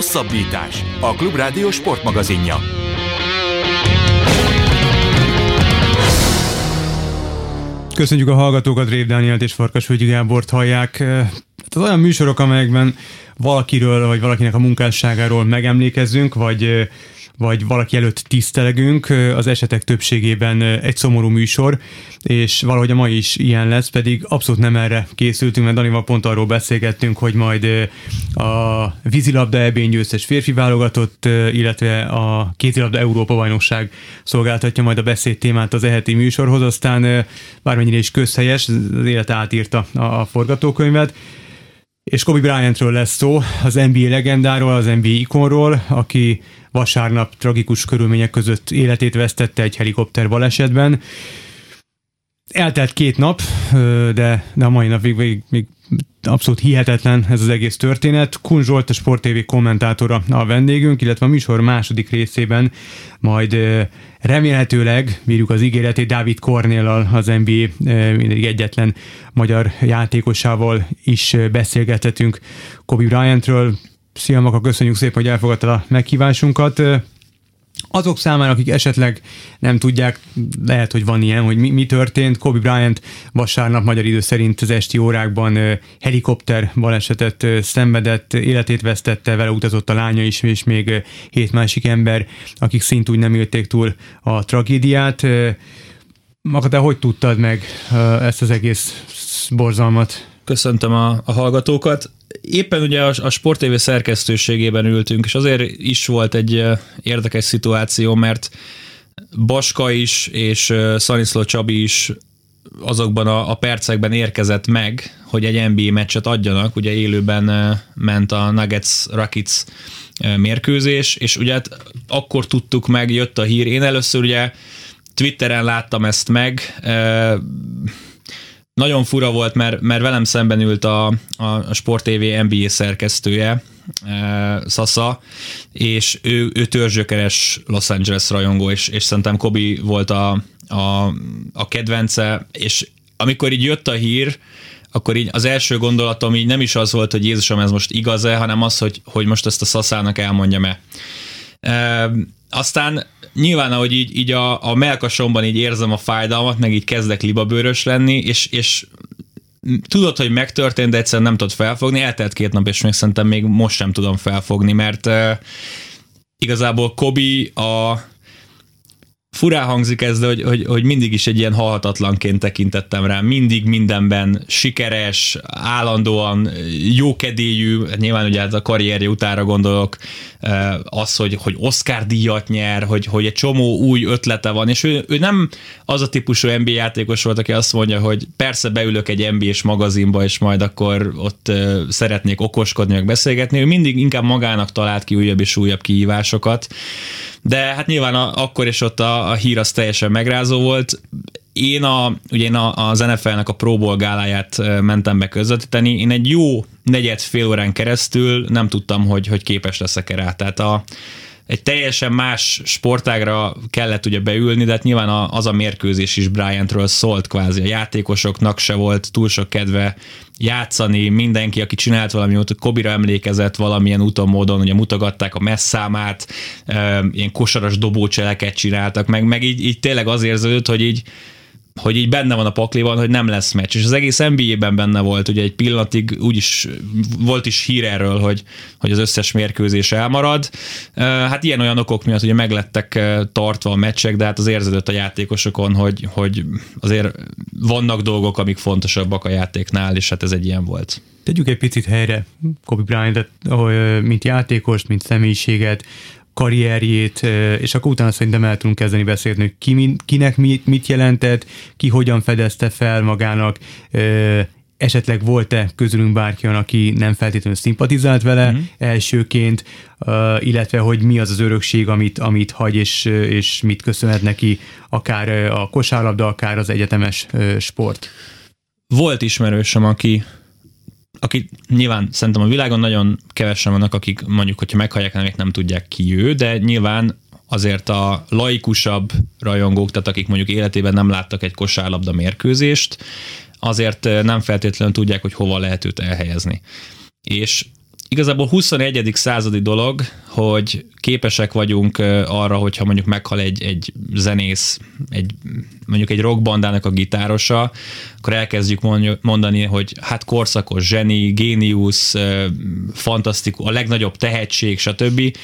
Hosszabbítás. A Klubrádió sportmagazinja. Köszönjük a hallgatókat, Rév Dánielt és Farkas Hölgyi Gábort hallják. Hát az olyan műsorok, amelyekben valakiről, vagy valakinek a munkásságáról megemlékezzünk, vagy vagy valaki előtt tisztelegünk, az esetek többségében egy szomorú műsor, és valahogy a mai is ilyen lesz, pedig abszolút nem erre készültünk, mert Danival pont arról beszélgettünk, hogy majd a vízilabda ebén győztes férfi válogatott, illetve a kézilabda Európa bajnokság szolgáltatja majd a beszéd témát az eheti műsorhoz, aztán bármennyire is közhelyes, az élet átírta a forgatókönyvet, és Kobe Bryantről lesz szó, az NBA legendáról, az NBA ikonról, aki vasárnap tragikus körülmények között életét vesztette egy helikopter balesetben. Eltelt két nap, de, de a mai napig még, még abszolút hihetetlen ez az egész történet. Kun Zsolt, a Sport TV kommentátora a vendégünk, illetve a műsor második részében majd remélhetőleg, bírjuk az ígéretét, Dávid Kornéllal, az NBA mindig egyetlen magyar játékosával is beszélgethetünk Kobe Bryantről. Szia Maka, köszönjük szépen, hogy elfogadtad a meghívásunkat. Azok számára, akik esetleg nem tudják, lehet, hogy van ilyen, hogy mi, mi történt. Kobe Bryant vasárnap magyar idő szerint az esti órákban helikopter balesetet szenvedett, életét vesztette, vele utazott a lánya is, és még hét másik ember, akik szintúgy nem élték túl a tragédiát. Maga, te hogy tudtad meg ezt az egész borzalmat? Köszöntöm a, a hallgatókat éppen ugye a, a Sport szerkesztőségében ültünk, és azért is volt egy érdekes szituáció, mert Baska is és Szaniszló Csabi is azokban a, a percekben érkezett meg, hogy egy NBA meccset adjanak, ugye élőben ment a Nuggets Rockets mérkőzés, és ugye hát akkor tudtuk meg, jött a hír. Én először ugye Twitteren láttam ezt meg, nagyon fura volt, mert, mert velem szemben ült a, a Sport TV NBA szerkesztője, e, Sasa, és ő, ő törzsökeres Los Angeles rajongó, és, és szerintem Kobi volt a, a, a kedvence, és amikor így jött a hír, akkor így az első gondolatom így nem is az volt, hogy Jézusom, ez most igaz-e, hanem az, hogy, hogy most ezt a szaszának elmondjam-e. Aztán nyilván, ahogy így, így a, a melkasomban így érzem a fájdalmat, meg így kezdek libabőrös lenni, és, és tudod, hogy megtörtént, de egyszerűen nem tudod felfogni, eltelt két nap, és még szerintem még most sem tudom felfogni, mert uh, igazából Kobi a furá hangzik ez, de hogy, hogy, hogy mindig is egy ilyen halhatatlanként tekintettem rá. Mindig mindenben sikeres, állandóan jókedélyű, nyilván ugye hát a karrierje utára gondolok, eh, az, hogy, hogy Oscar díjat nyer, hogy, hogy egy csomó új ötlete van, és ő, ő nem az a típusú NBA játékos volt, aki azt mondja, hogy persze beülök egy NBA-s magazinba, és majd akkor ott eh, szeretnék okoskodni, meg beszélgetni, ő mindig inkább magának talált ki újabb és újabb kihívásokat, de hát nyilván a, akkor is ott a, a hír az teljesen megrázó volt. Én, a, ugye én a, az NFL-nek a Pro mentem be közvetíteni, én egy jó negyed fél órán keresztül nem tudtam, hogy, hogy képes leszek-e. Tehát a, egy teljesen más sportágra kellett ugye beülni, de hát nyilván az a mérkőzés is Bryantről szólt kvázi. A játékosoknak se volt túl sok kedve játszani, mindenki, aki csinált valami, Kobira emlékezett valamilyen úton, módon, ugye mutogatták a messzámát, ilyen kosaras dobócseleket csináltak, meg, meg így, így tényleg az érződött, hogy így hogy így benne van a pakliban, hogy nem lesz meccs. És az egész NBA-ben benne volt, ugye egy pillanatig úgyis volt is hír erről, hogy, hogy az összes mérkőzés elmarad. Hát ilyen olyan okok miatt ugye meglettek tartva a meccsek, de hát az érződött a játékosokon, hogy, hogy azért vannak dolgok, amik fontosabbak a játéknál, és hát ez egy ilyen volt. Tegyük egy picit helyre Kobe Bryant, mint játékost, mint személyiséget, karrierjét, és akkor utána szerintem el tudunk kezdeni beszélni, hogy ki, kinek mit, mit jelentett, ki hogyan fedezte fel magának, esetleg volt-e közülünk bárki olyan, aki nem feltétlenül szimpatizált vele mm-hmm. elsőként, illetve hogy mi az az örökség, amit, amit hagy, és, és mit köszönhet neki, akár a kosárlabda, akár az egyetemes sport. Volt ismerősöm, aki aki nyilván szerintem a világon nagyon kevesen vannak, akik mondjuk, hogyha meghallják, nem, nem tudják ki ő, de nyilván azért a laikusabb rajongók, tehát akik mondjuk életében nem láttak egy kosárlabda mérkőzést, azért nem feltétlenül tudják, hogy hova lehet őt elhelyezni. És igazából 21. századi dolog, hogy képesek vagyunk arra, hogyha mondjuk meghal egy, egy zenész, egy, mondjuk egy rockbandának a gitárosa, akkor elkezdjük mondani, hogy hát korszakos zseni, géniusz, fantasztikus, a legnagyobb tehetség, stb.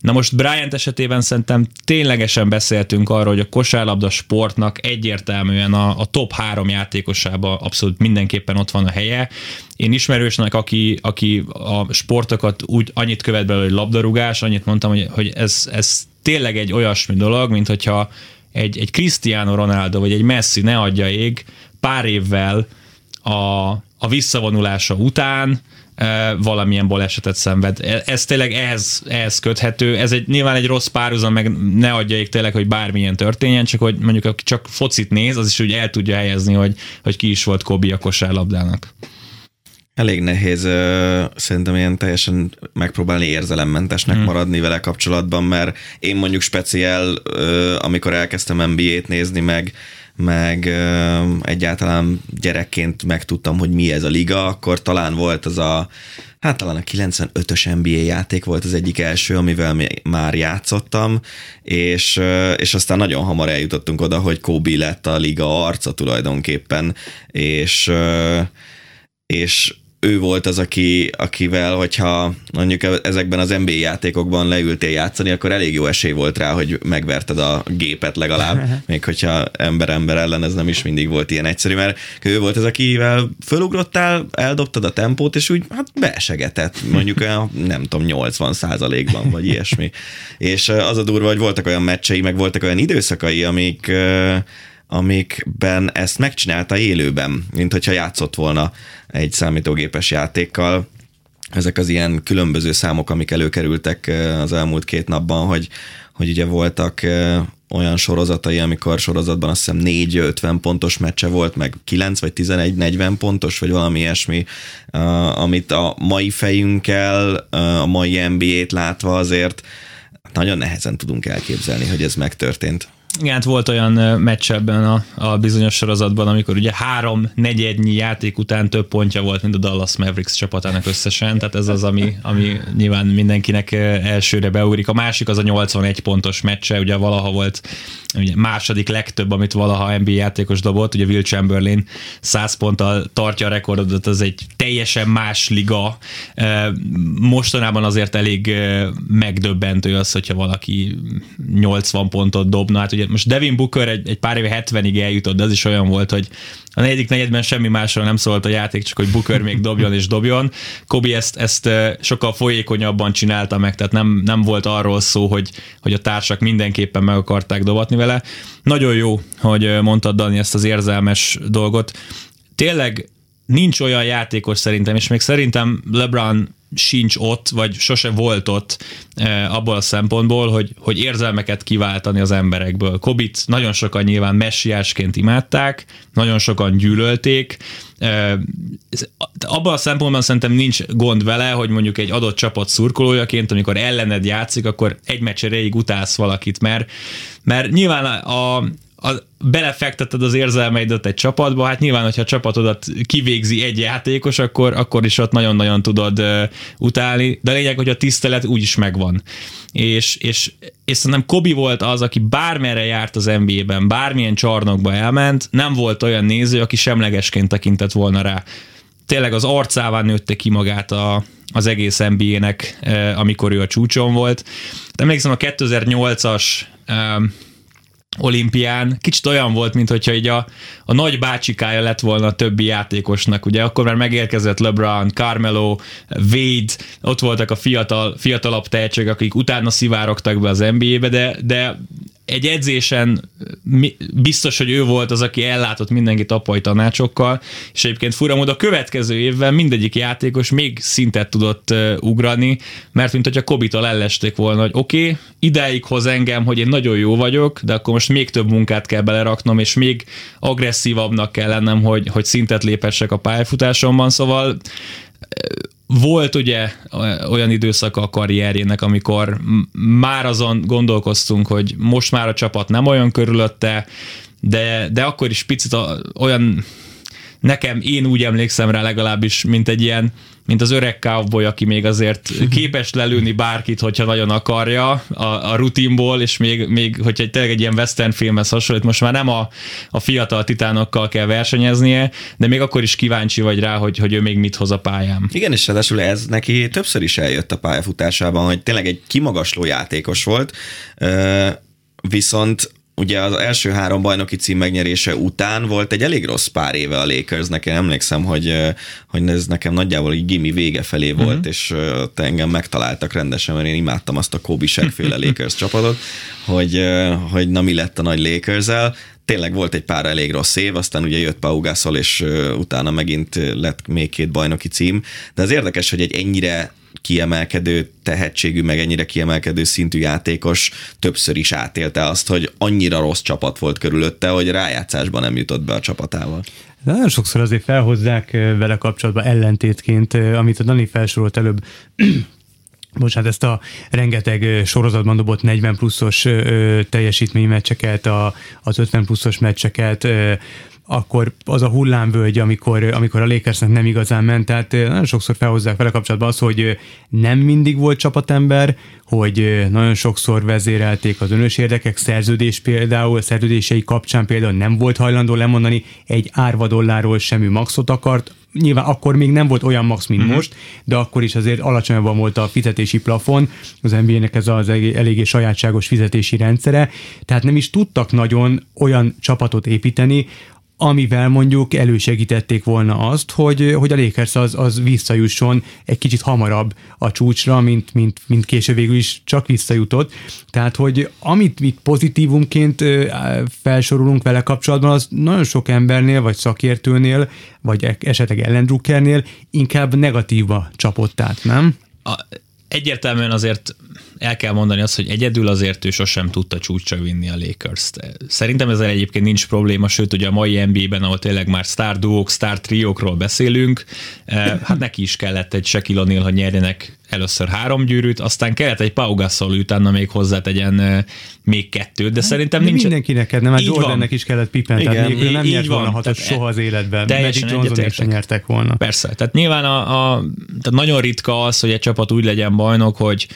Na most Bryant esetében szerintem ténylegesen beszéltünk arról, hogy a kosárlabda sportnak egyértelműen a, a top három játékosában abszolút mindenképpen ott van a helye. Én ismerősnek, aki, aki a sportokat úgy annyit követ belőle, hogy labdarúgás, annyit mondtam, hogy, hogy ez, ez tényleg egy olyasmi dolog, mint hogyha egy, egy Cristiano Ronaldo vagy egy Messi ne adja ég pár évvel a, a visszavonulása után valamilyen balesetet szenved. E, ez tényleg ehhez, ehhez köthető. Ez egy, nyilván egy rossz párhuzam, meg ne adjaik tényleg, hogy bármilyen történjen, csak hogy mondjuk aki csak focit néz, az is úgy el tudja helyezni, hogy, hogy ki is volt Kobi a kosárlabdának. Elég nehéz szerintem ilyen teljesen megpróbálni érzelemmentesnek hmm. maradni vele kapcsolatban, mert én mondjuk speciál, amikor elkezdtem NBA-t nézni, meg meg egyáltalán gyerekként megtudtam, hogy mi ez a liga, akkor talán volt az a, hát talán a 95-ös NBA játék volt az egyik első, amivel már játszottam, és, és aztán nagyon hamar eljutottunk oda, hogy Kobe lett a liga arca tulajdonképpen, és és ő volt az, aki, akivel, hogyha mondjuk ezekben az NBA játékokban leültél játszani, akkor elég jó esély volt rá, hogy megverted a gépet legalább, még hogyha ember-ember ellen ez nem is mindig volt ilyen egyszerű, mert ő volt az, akivel fölugrottál, eldobtad a tempót, és úgy hát beesegetett, mondjuk olyan, nem tudom, 80 százalékban, vagy ilyesmi. És az a durva, hogy voltak olyan meccsei, meg voltak olyan időszakai, amik amikben ezt megcsinálta élőben, mint hogyha játszott volna egy számítógépes játékkal. Ezek az ilyen különböző számok, amik előkerültek az elmúlt két napban, hogy, hogy ugye voltak olyan sorozatai, amikor sorozatban azt hiszem 4-50 pontos meccse volt, meg 9 vagy 11-40 pontos, vagy valami ilyesmi, amit a mai fejünkkel, a mai NBA-t látva azért nagyon nehezen tudunk elképzelni, hogy ez megtörtént. Igen, hát volt olyan meccs ebben a, a bizonyos sorozatban, amikor ugye három negyednyi játék után több pontja volt, mint a Dallas Mavericks csapatának összesen, tehát ez az, ami, ami nyilván mindenkinek elsőre beugrik. A másik az a 81 pontos meccse, ugye valaha volt ugye második legtöbb, amit valaha NBA játékos dobott, ugye Will Chamberlain 100 ponttal tartja a rekordot, az egy teljesen más liga. Mostanában azért elég megdöbbentő az, hogyha valaki 80 pontot dobna, hát ugye most Devin Booker egy, egy pár éve 70-ig eljutott, de az is olyan volt, hogy a negyedik negyedben semmi másról nem szólt a játék, csak hogy Booker még dobjon és dobjon. Kobi ezt, ezt sokkal folyékonyabban csinálta meg, tehát nem, nem volt arról szó, hogy, hogy a társak mindenképpen meg akarták dobatni vele. Nagyon jó, hogy mondtad Dani ezt az érzelmes dolgot. Tényleg nincs olyan játékos szerintem, és még szerintem LeBron sincs ott, vagy sose volt ott e, abból a szempontból, hogy, hogy érzelmeket kiváltani az emberekből. Kobit nagyon sokan nyilván messiásként imádták, nagyon sokan gyűlölték, e, abban a szempontban szerintem nincs gond vele, hogy mondjuk egy adott csapat szurkolójaként, amikor ellened játszik, akkor egy meccs utálsz valakit, mert, mert nyilván a, a, belefekteted az érzelmeidet egy csapatba, hát nyilván, hogyha a csapatodat kivégzi egy játékos, akkor, akkor is ott nagyon-nagyon tudod uh, utálni, de a lényeg, hogy a tisztelet úgyis megvan. És, és, és szerintem Kobi volt az, aki bármerre járt az NBA-ben, bármilyen csarnokba elment, nem volt olyan néző, aki semlegesként tekintett volna rá. Tényleg az arcáván nőtte ki magát a, az egész NBA-nek, uh, amikor ő a csúcson volt. De emlékszem a 2008-as uh, olimpián. Kicsit olyan volt, mint hogyha így a, a nagy bácsikája lett volna a többi játékosnak, ugye? Akkor már megérkezett LeBron, Carmelo, Wade, ott voltak a fiatal, fiatalabb tehetségek, akik utána szivárogtak be az NBA-be, de, de egy edzésen biztos, hogy ő volt az, aki ellátott mindenkit apai tanácsokkal, és egyébként fura módon a következő évben mindegyik játékos még szintet tudott ugrani, mert mint hogyha Kobitól ellesték volna, hogy oké, okay, ideig hoz engem, hogy én nagyon jó vagyok, de akkor most még több munkát kell beleraknom, és még agresszívabbnak kell lennem, hogy, hogy szintet lépessek a pályafutásomban, szóval volt ugye olyan időszaka a karrierjének, amikor már azon gondolkoztunk, hogy most már a csapat nem olyan körülötte, de, de akkor is picit olyan, nekem én úgy emlékszem rá legalábbis, mint egy ilyen mint az öreg cowboy, aki még azért képes lelőni bárkit, hogyha nagyon akarja a, a rutinból, és még, még hogyha egy, tényleg egy ilyen western filmhez hasonlít, most már nem a, a fiatal titánokkal kell versenyeznie, de még akkor is kíváncsi vagy rá, hogy, hogy ő még mit hoz a pályán. Igen, és ráadásul ez neki többször is eljött a pályafutásában, hogy tényleg egy kimagasló játékos volt, viszont ugye az első három bajnoki cím megnyerése után volt egy elég rossz pár éve a Lakersnek. Én emlékszem, hogy, hogy ez nekem nagyjából egy gimi vége felé volt, mm-hmm. és te engem megtaláltak rendesen, mert én imádtam azt a Kobe féle Lakers csapatot, hogy, hogy na mi lett a nagy lakers -el tényleg volt egy pár elég rossz év, aztán ugye jött Pau Gasol, és utána megint lett még két bajnoki cím, de az érdekes, hogy egy ennyire kiemelkedő tehetségű, meg ennyire kiemelkedő szintű játékos többször is átélte azt, hogy annyira rossz csapat volt körülötte, hogy rájátszásban nem jutott be a csapatával. De nagyon sokszor azért felhozzák vele kapcsolatban ellentétként, amit a Dani felsorolt előbb, bocsánat, ezt a rengeteg sorozatban dobott 40 pluszos teljesítménymeccseket, az 50 pluszos meccseket, akkor az a hullámvölgy, amikor, amikor a Lakersnek nem igazán ment, tehát nagyon sokszor felhozzák vele kapcsolatban az, hogy nem mindig volt csapatember, hogy nagyon sokszor vezérelték az önös érdekek, szerződés például, szerződései kapcsán például nem volt hajlandó lemondani. Egy árva dollárról semmi maxot akart, nyilván akkor még nem volt olyan max, mint uh-huh. most, de akkor is azért alacsonyabban volt a fizetési plafon, az NBA-nek ez az eléggé sajátságos fizetési rendszere, tehát nem is tudtak nagyon olyan csapatot építeni, amivel mondjuk elősegítették volna azt, hogy, hogy a Lakers az, az visszajusson egy kicsit hamarabb a csúcsra, mint, mint, mint később végül is csak visszajutott. Tehát, hogy amit mit pozitívumként felsorolunk vele kapcsolatban, az nagyon sok embernél, vagy szakértőnél, vagy e-, esetleg ellendrukkernél inkább negatívba csapott át, nem? A, egyértelműen azért el kell mondani azt, hogy egyedül azért ő sosem tudta csúcsra vinni a Lakers-t. Szerintem ezzel egyébként nincs probléma, sőt ugye a mai NBA-ben, ahol tényleg már sztár duók, sztár triókról beszélünk, eh, hát neki is kellett egy Shaquille O'Neal, hogy nyerjenek először három gyűrűt, aztán kellett egy Pau Gasol, utána még hozzátegyen eh, még kettőt, de szerintem nincs... Mindenkinek, nem, mert Jordannek is kellett Pippen, Igen, tehát nélkül nem nyert volna hatot soha az életben. Magic Johnson sem nyertek volna. Persze, tehát nyilván a, a, tehát nagyon ritka az, hogy egy csapat úgy legyen bajnok, hogy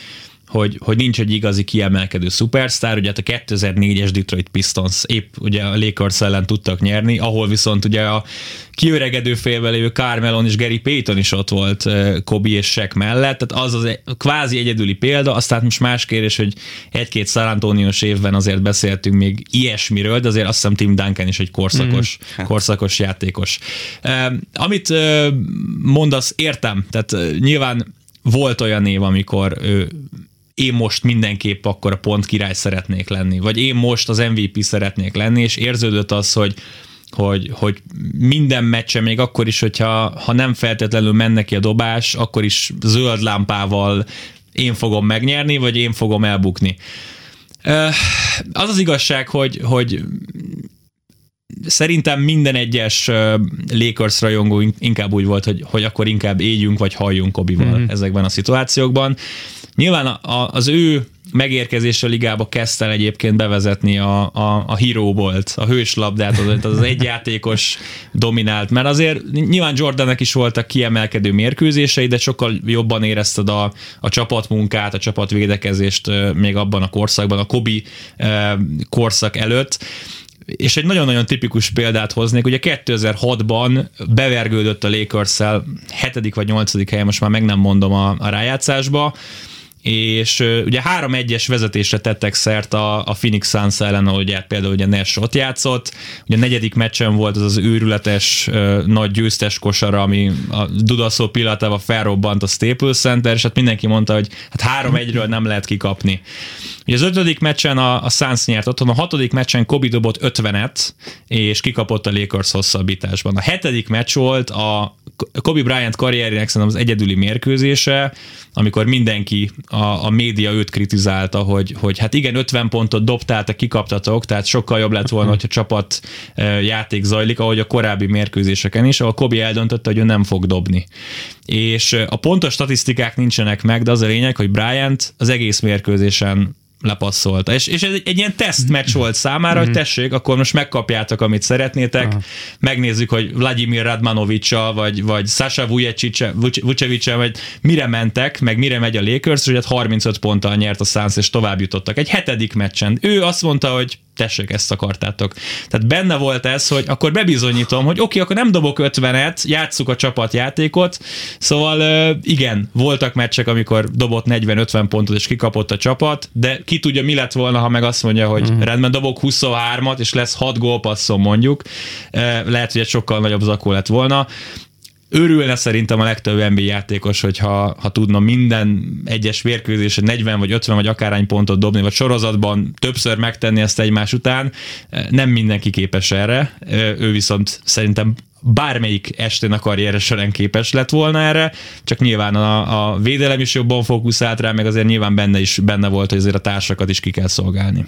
hogy, hogy nincs egy igazi kiemelkedő szupersztár, ugye hát a 2004-es Detroit Pistons épp ugye a Lakers ellen tudtak nyerni, ahol viszont ugye a kiöregedő félbe lévő Carmelon és Gary Payton is ott volt Kobe és Shaq mellett, tehát az az egy, kvázi egyedüli példa, aztán most más kérdés, hogy egy-két San Antonios évben azért beszéltünk még ilyesmiről, de azért azt hiszem Tim Duncan is egy korszakos, mm, korszakos játékos. amit mondasz, értem, tehát nyilván volt olyan név, amikor ő én most mindenképp akkor a pont király szeretnék lenni, vagy én most az MVP szeretnék lenni, és érződött az, hogy hogy, hogy minden meccse, még akkor is, hogyha ha nem feltétlenül menne ki a dobás, akkor is zöld lámpával én fogom megnyerni, vagy én fogom elbukni. Az az igazság, hogy, hogy szerintem minden egyes Lakers rajongó inkább úgy volt, hogy, hogy akkor inkább éljünk, vagy halljunk Kobival mm-hmm. ezekben a szituációkban. Nyilván a, az ő megérkezésre a ligába kezdte egyébként bevezetni a, a, a hero volt, a hőslabdát, az, az egyjátékos dominált, mert azért nyilván Jordannek is voltak kiemelkedő mérkőzései, de sokkal jobban érezted a, a csapatmunkát, a csapatvédekezést még abban a korszakban, a Kobi korszak előtt, és egy nagyon-nagyon tipikus példát hoznék, ugye 2006-ban bevergődött a Lakers-szel 7. vagy 8. helyen, most már meg nem mondom a, a rájátszásba, és ugye 3-1-es vezetésre tettek szert a, a Phoenix Suns ellen, ahogy például ugye Nash ott játszott, ugye a negyedik meccsen volt az az őrületes nagy győztes kosara, ami a Dudaszó pillanatában felrobbant a Staples Center, és hát mindenki mondta, hogy hát 3-1-ről nem lehet kikapni. Ugye az ötödik meccsen a, a Suns nyert otthon, a hatodik meccsen Kobe dobott 50-et, és kikapott a Lakers hosszabbításban. A hetedik meccs volt a Kobe Bryant karrierjének szerintem az egyedüli mérkőzése, amikor mindenki, a, a média őt kritizálta, hogy, hogy hát igen, 50 pontot dobtál, te kikaptatok, tehát sokkal jobb lett volna, hogyha csapat játék zajlik, ahogy a korábbi mérkőzéseken is, ahol Kobe eldöntötte, hogy ő nem fog dobni. És a pontos statisztikák nincsenek meg, de az a lényeg, hogy Bryant az egész mérkőzésen lepasszolta. És, és ez egy, egy ilyen tesztmeccs volt számára, hogy tessék, akkor most megkapjátok, amit szeretnétek, Aha. megnézzük, hogy Vladimir Radmanovicsal, vagy, vagy Sasha Vucevicsel, vagy mire mentek, meg mire megy a Lakers, és hát 35 ponttal nyert a Suns, és tovább jutottak. Egy hetedik meccsen. Ő azt mondta, hogy tessék, ezt akartátok. Tehát benne volt ez, hogy akkor bebizonyítom, hogy oké, okay, akkor nem dobok 50-et, játsszuk a csapatjátékot, szóval igen, voltak meccsek, amikor dobott 40-50 pontot és kikapott a csapat, de ki tudja, mi lett volna, ha meg azt mondja, hogy uh-huh. rendben dobok 23-at, és lesz 6 gólpasszom mondjuk, lehet, hogy egy sokkal nagyobb zakó lett volna örülne szerintem a legtöbb NBA játékos, hogyha ha tudna minden egyes mérkőzésen 40 vagy 50 vagy akárhány pontot dobni, vagy sorozatban többször megtenni ezt egymás után. Nem mindenki képes erre, ő viszont szerintem bármelyik estén a karrierre során képes lett volna erre, csak nyilván a, a védelem is jobban fókuszált rá, meg azért nyilván benne is benne volt, hogy azért a társakat is ki kell szolgálni.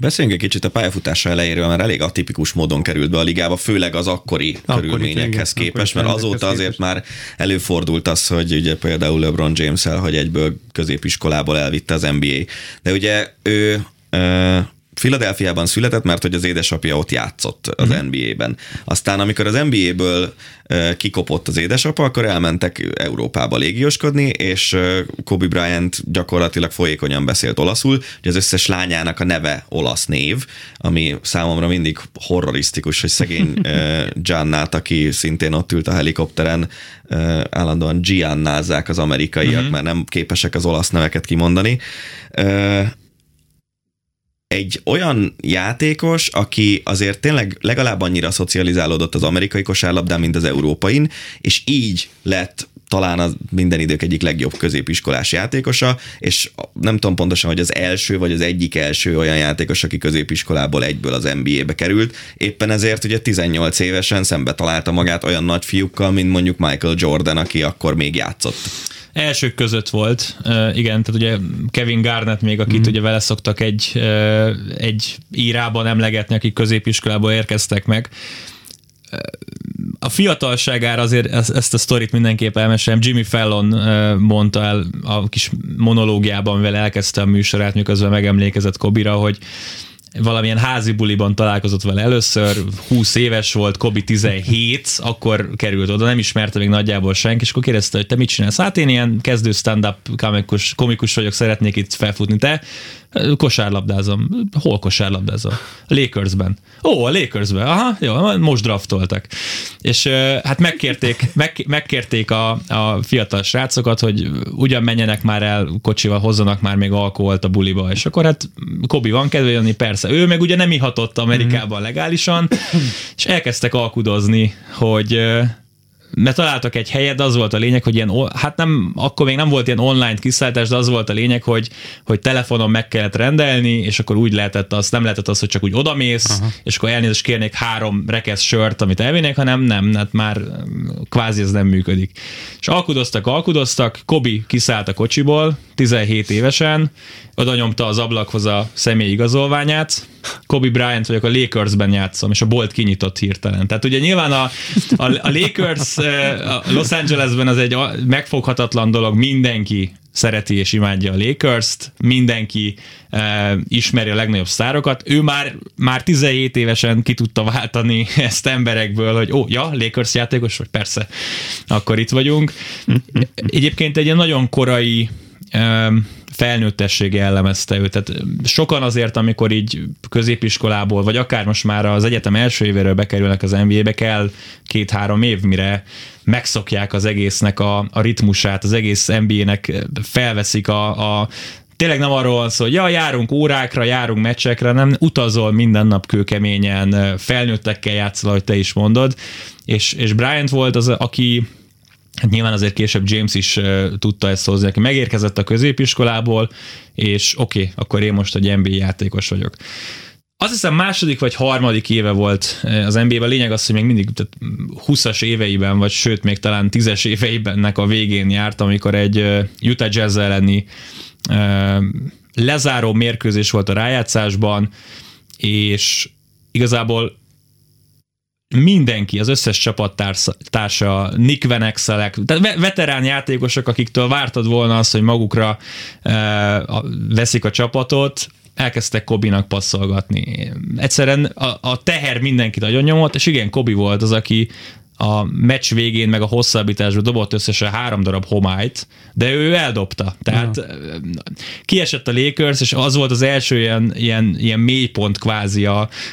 Beszéljünk egy kicsit a pályafutása elejéről, mert elég atipikus módon került be a ligába, főleg az akkori, akkori körülményekhez igen, képest, mert azóta azért már előfordult az, hogy ugye például LeBron James-el, hogy egyből középiskolából elvitte az NBA. De ugye ő Filadelfiában született, mert hogy az édesapja ott játszott az mm. NBA-ben. Aztán, amikor az NBA-ből kikopott az édesapa, akkor elmentek Európába légioskodni, és Kobe Bryant gyakorlatilag folyékonyan beszélt olaszul, hogy az összes lányának a neve olasz név, ami számomra mindig horrorisztikus, hogy szegény Giannát, aki szintén ott ült a helikopteren, állandóan Giannázzák az amerikaiak, mm-hmm. mert nem képesek az olasz neveket kimondani egy olyan játékos, aki azért tényleg legalább annyira szocializálódott az amerikai kosárlabdán, mint az európain, és így lett talán az minden idők egyik legjobb középiskolás játékosa, és nem tudom pontosan, hogy az első vagy az egyik első olyan játékos, aki középiskolából egyből az NBA-be került. Éppen ezért ugye 18 évesen szembe találta magát olyan nagy fiúkkal, mint mondjuk Michael Jordan, aki akkor még játszott. Elsők között volt, igen, tehát ugye Kevin Garnett még, akit mm. ugye vele szoktak egy, egy írában emlegetni, akik középiskolából érkeztek meg, a fiatalságára azért ezt a sztorit mindenképp elmesem. Jimmy Fallon mondta el a kis monológiában, mivel elkezdte a műsorát, miközben megemlékezett Kobira, hogy valamilyen házi buliban találkozott vele először, 20 éves volt, Kobi 17, akkor került oda, nem ismerte még nagyjából senki, és akkor kérdezte, hogy te mit csinálsz? Hát én ilyen kezdő stand-up komikus, komikus vagyok, szeretnék itt felfutni. Te kosárlabdázom. Hol kosárlabdázom? Lakersben. Ó, a Lakersben. Aha, jó, most draftoltak. És hát megkérték, meg, megkérték a, a fiatal srácokat, hogy ugyan menjenek már el kocsival, hozzanak már még alkoholt a buliba, és akkor hát Kobi van kedve jönni, persze. Ő meg ugye nem ihatott Amerikában legálisan, és elkezdtek alkudozni, hogy mert találtak egy helyet, de az volt a lényeg, hogy ilyen, hát nem, akkor még nem volt ilyen online kiszállítás, de az volt a lényeg, hogy, hogy telefonon meg kellett rendelni, és akkor úgy lehetett az, nem lehetett az, hogy csak úgy odamész, Aha. és akkor elnézést kérnék három rekesz sört, amit elvinnék, hanem nem, hát már kvázi ez nem működik. És alkudoztak, alkudoztak, Kobi kiszállt a kocsiból, 17 évesen, oda az ablakhoz a személyi igazolványát, Kobe Bryant vagyok, a Lakersben játszom, és a bolt kinyitott hirtelen. Tehát ugye nyilván a, a, a Lakers a Los Angelesben az egy megfoghatatlan dolog, mindenki szereti és imádja a Lakers-t, mindenki e, ismeri a legnagyobb sztárokat. Ő már, már 17 évesen ki tudta váltani ezt emberekből, hogy ó, ja, Lakers játékos, vagy persze, akkor itt vagyunk. Egyébként egy nagyon korai felnőttessége jellemezte őt. Tehát sokan azért, amikor így középiskolából, vagy akár most már az egyetem első évéről bekerülnek az NBA-be, kell két-három év, mire megszokják az egésznek a, a ritmusát, az egész NBA-nek felveszik a, a tényleg nem arról van szó, hogy ja, járunk órákra, járunk meccsekre, nem utazol minden nap kőkeményen, felnőttekkel játszol, ahogy te is mondod, és, és Bryant volt az, aki Hát nyilván azért később James is uh, tudta ezt hozni, aki megérkezett a középiskolából, és oké, okay, akkor én most egy NBA játékos vagyok. Azt hiszem második vagy harmadik éve volt az NBA-ben. Lényeg az, hogy még mindig tehát 20-as éveiben, vagy sőt, még talán 10-es éveiben a végén járt, amikor egy Utah Jazz elleni uh, lezáró mérkőzés volt a rájátszásban, és igazából mindenki, az összes csapattársa, Nick Venexelek, tehát veterán játékosok, akiktől vártad volna azt, hogy magukra e, veszik a csapatot, elkezdtek Kobinak passzolgatni. Egyszerűen a, a teher mindenki nagyon nyomott, és igen, Kobi volt az, aki a meccs végén, meg a hosszabbításban dobott összesen három darab homályt, de ő eldobta. Tehát ja. kiesett a Lakers, és az volt az első ilyen, ilyen, ilyen mélypont kvázi,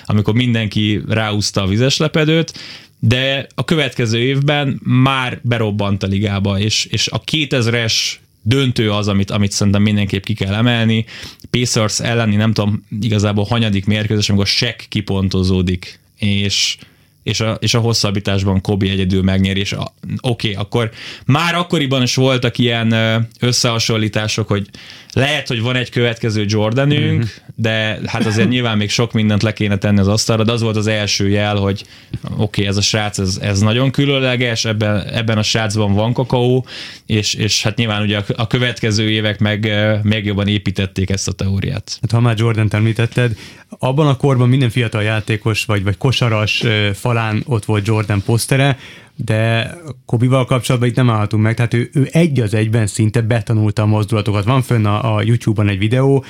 amikor mindenki ráúzta a vizeslepedőt, de a következő évben már berobbant a ligába, és, és a 2000-es döntő az, amit, amit szerintem mindenképp ki kell emelni. Pacers elleni nem tudom igazából hanyadik mérkőzés, amikor Shaq kipontozódik, és és a, és a hosszabbításban Kobi egyedül megnyeri, és oké, okay, akkor már akkoriban is voltak ilyen összehasonlítások, hogy lehet, hogy van egy következő Jordanünk, mm-hmm. de hát azért nyilván még sok mindent le kéne tenni az asztalra, de az volt az első jel, hogy oké, okay, ez a srác, ez, ez nagyon különleges, ebben, ebben a srácban van kakaó, és, és hát nyilván ugye a, a következő évek meg még jobban építették ezt a teóriát. Hát ha már Jordan említetted, abban a korban minden fiatal játékos vagy, vagy kosaras falán ott volt Jordan posztere, de Kobival kapcsolatban itt nem állhatunk meg, tehát ő, ő egy az egyben szinte betanulta a mozdulatokat. Van fönn a, a YouTube-on egy videó,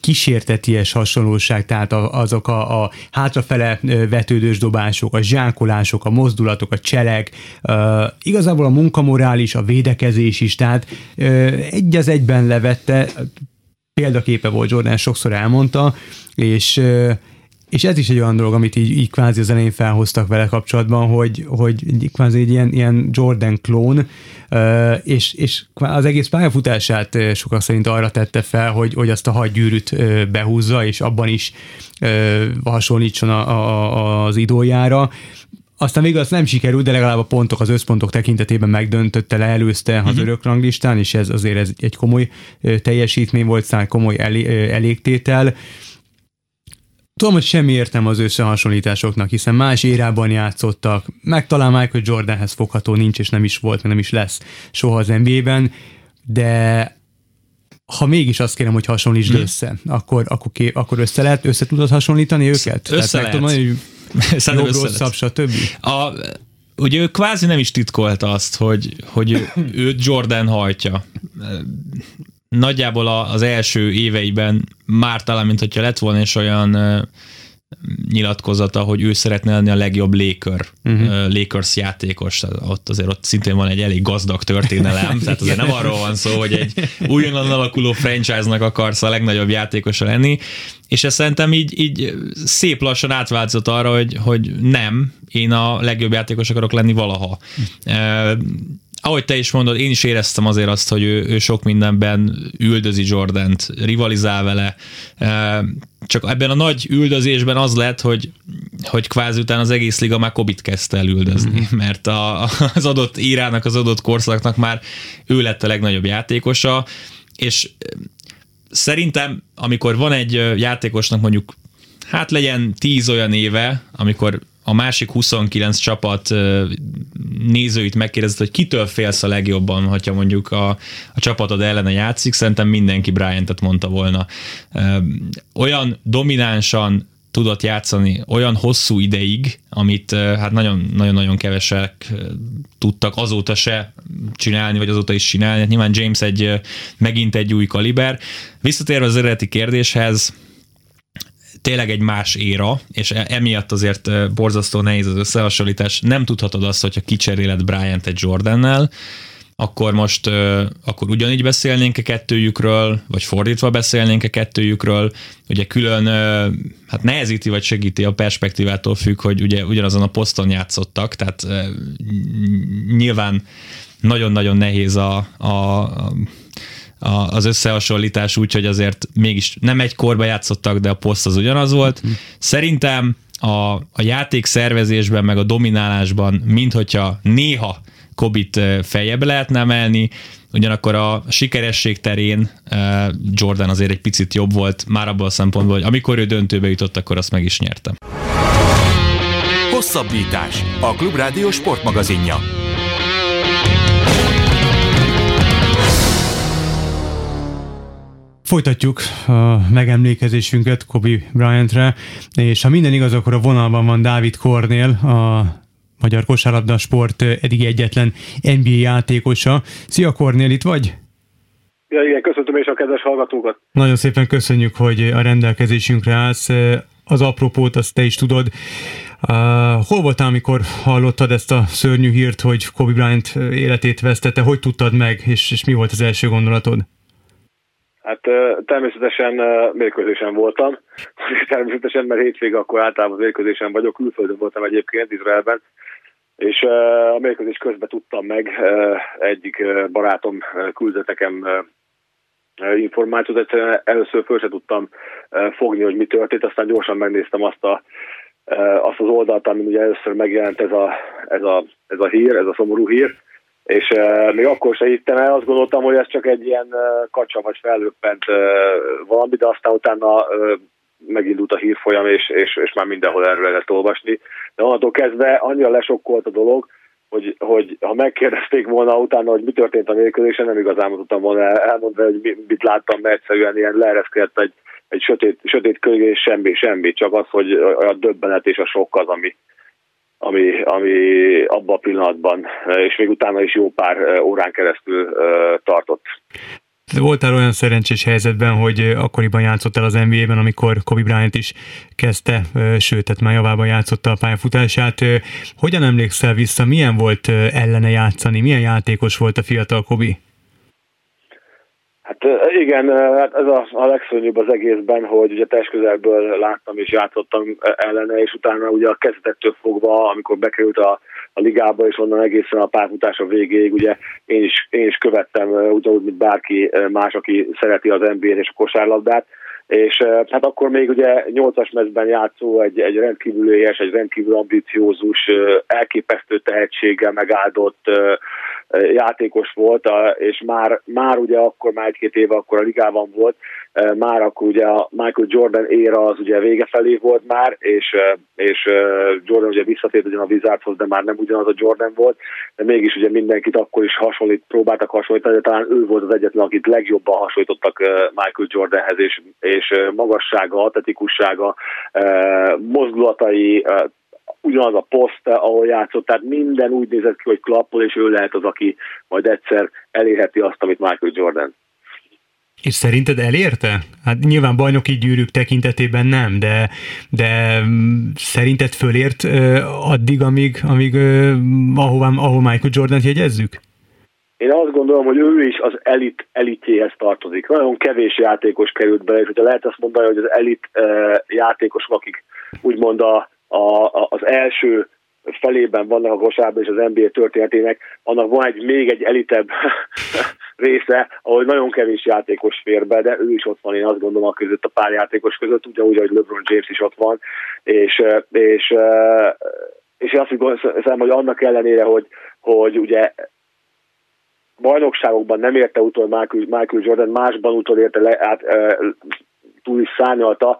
kísérteties hasonlóság, tehát azok a, a hátrafele vetődős dobások, a zsákolások, a mozdulatok, a cselek, uh, igazából a munkamorális, a védekezés is, tehát uh, egy az egyben levette, példaképe volt Jordan, sokszor elmondta, és uh, és ez is egy olyan dolog, amit így, így kvázi az elején felhoztak vele kapcsolatban, hogy, hogy kvázi egy ilyen, ilyen Jordan klón, és, és az egész pályafutását sokak szerint arra tette fel, hogy, hogy azt a hadgyűrűt behúzza, és abban is hasonlítson a, a, az idójára. Aztán végül az nem sikerült, de legalább a pontok, az összpontok tekintetében megdöntötte, leelőzte az uh-huh. örök ranglistán, és ez azért ez egy komoly teljesítmény volt, szóval komoly elégtétel. Tudom, hogy semmi értem az összehasonlításoknak, hiszen más érában játszottak, meg talán Michael Jordanhez fogható nincs, és nem is volt, nem is lesz soha az NBA-ben, de ha mégis azt kérem, hogy hasonlítsd hmm. össze, akkor, akkor, ké, akkor össze lehet, össze tudod hasonlítani őket? Össze Tehát lehet. Tudom, hogy jobb, rosszabb, stb. A, ugye ő kvázi nem is titkolta azt, hogy, hogy őt Jordan hajtja nagyjából az első éveiben már talán, mint hogyha lett volna és olyan nyilatkozata, hogy ő szeretne lenni a legjobb Laker, uh-huh. Lakers játékos. Ott azért ott szintén van egy elég gazdag történelem, tehát azért nem arról van szó, hogy egy újonnan alakuló franchise-nak akarsz a legnagyobb játékosa lenni, és ez szerintem így, így szép lassan átváltozott arra, hogy, hogy nem, én a legjobb játékos akarok lenni valaha. Ahogy te is mondod, én is éreztem azért azt, hogy ő, ő sok mindenben üldözi Jordant, rivalizál vele, csak ebben a nagy üldözésben az lett, hogy, hogy kvázi után az egész liga már Kobit kezdte el üldözni, mm-hmm. mert a, az adott írának, az adott korszaknak már ő lett a legnagyobb játékosa, és szerintem, amikor van egy játékosnak mondjuk hát legyen tíz olyan éve, amikor a másik 29 csapat nézőit megkérdezett, hogy kitől félsz a legjobban, hogyha mondjuk a, a csapatod ellene játszik, szerintem mindenki Bryantet mondta volna. Olyan dominánsan tudott játszani olyan hosszú ideig, amit hát nagyon-nagyon kevesek tudtak azóta se csinálni, vagy azóta is csinálni. Hát nyilván James egy megint egy új kaliber. Visszatérve az eredeti kérdéshez, tényleg egy más éra, és e- emiatt azért borzasztó nehéz az összehasonlítás. Nem tudhatod azt, hogyha kicseréled Bryant egy Jordannel, akkor most akkor ugyanígy beszélnénk a kettőjükről, vagy fordítva beszélnénk a kettőjükről. Ugye külön hát nehezíti vagy segíti a perspektívától függ, hogy ugye ugyanazon a poszton játszottak, tehát nyilván nagyon-nagyon nehéz a, a, az összehasonlítás úgy, hogy azért mégis nem egy korba játszottak, de a poszt az ugyanaz volt. Mhm. Szerintem a, a játék szervezésben, meg a dominálásban, mint hogyha néha Kobit feljebb lehetne emelni, ugyanakkor a sikeresség terén Jordan azért egy picit jobb volt, már abban a szempontból, hogy amikor ő döntőbe jutott, akkor azt meg is nyertem. Hosszabbítás. A Klubrádió sportmagazinja. Folytatjuk a megemlékezésünket Kobe Bryantre, és ha minden igaz, akkor a vonalban van Dávid Kornél, a magyar kosárlabda sport eddig egyetlen NBA játékosa. Szia Kornél, itt vagy? Ja, igen, köszöntöm és a kedves hallgatókat. Nagyon szépen köszönjük, hogy a rendelkezésünkre állsz. Az apropót azt te is tudod. Uh, hol voltál, amikor hallottad ezt a szörnyű hírt, hogy Kobe Bryant életét vesztette? Hogy tudtad meg, és, és mi volt az első gondolatod? Hát természetesen mérkőzésen voltam. Természetesen, mert hétvége akkor általában mérkőzésen vagyok. Külföldön voltam egyébként, Izraelben. És a mérkőzés közben tudtam meg, egyik barátom küldeteken információt, egyszerűen először föl se tudtam fogni, hogy mi történt, aztán gyorsan megnéztem azt, a, azt az oldalt, amin ugye először megjelent ez a, ez, a, ez a hír, ez a szomorú hír, és uh, még akkor se hittem el, azt gondoltam, hogy ez csak egy ilyen uh, kacsa vagy fellöppent uh, valami, de aztán utána uh, megindult a hírfolyam, és, és, és már mindenhol erről lehet olvasni. De onnantól kezdve annyira lesokkolt a dolog, hogy, hogy ha megkérdezték volna utána, hogy mi történt a mérkőzésen, nem igazán tudtam volna elmondani, hogy mit láttam, mert egyszerűen ilyen leereszkedett egy, egy sötét, sötét könyv, és semmi, semmi, csak az, hogy a döbbenet és a sok az, ami, ami, ami abban a pillanatban, és még utána is jó pár órán keresztül tartott. Voltál olyan szerencsés helyzetben, hogy akkoriban játszottál az NBA-ben, amikor Kobe Bryant is kezdte, sőt, tehát már javában játszotta a pályafutását. Hogyan emlékszel vissza, milyen volt ellene játszani, milyen játékos volt a fiatal Kobe? Hát igen, hát ez a, a legszörnyűbb az egészben, hogy ugye testközelből láttam és játszottam ellene, és utána ugye a kezdetettől fogva, amikor bekerült a, a ligába, és onnan egészen a párfutása végéig, ugye én is, én is követtem ugyanúgy, mint bárki más, aki szereti az NBA-t és a kosárlabdát, és hát akkor még ugye nyolcas mezben játszó egy, egy rendkívül éhes, egy rendkívül ambiciózus, elképesztő tehetséggel megáldott játékos volt, és már, már ugye akkor, már egy-két éve akkor a ligában volt, már akkor ugye a Michael Jordan éra az ugye vége felé volt már, és, és Jordan ugye visszatért ugyan a Wizardshoz, de már nem ugyanaz a Jordan volt, de mégis ugye mindenkit akkor is hasonlít, próbáltak hasonlítani, de talán ő volt az egyetlen, akit legjobban hasonlítottak Michael Jordanhez, és, és magassága, atletikussága, mozdulatai, ugyanaz a poszt, ahol játszott, tehát minden úgy nézett ki, hogy klappol, és ő lehet az, aki majd egyszer elérheti azt, amit Michael Jordan. És szerinted elérte? Hát nyilván bajnoki gyűrűk tekintetében nem, de, de mm, szerinted fölért addig, amíg, amíg ahová, ahol Michael Jordan jegyezzük? Én azt gondolom, hogy ő is az elit elitjéhez tartozik. Nagyon kevés játékos került be, és hogyha lehet azt mondani, hogy az elit játékosok, akik úgymond a, a, az első felében vannak a kosárban és az NBA történetének, annak van egy még egy elitebb része, ahol nagyon kevés játékos fér be, de ő is ott van, én azt gondolom a között, a pár játékos között, ugyanúgy, hogy LeBron James is ott van, és, és, és én azt hiszem, hogy annak ellenére, hogy, hogy ugye bajnokságokban nem érte utol Michael, Michael Jordan, másban utol érte le, át, túl is szárnyalta,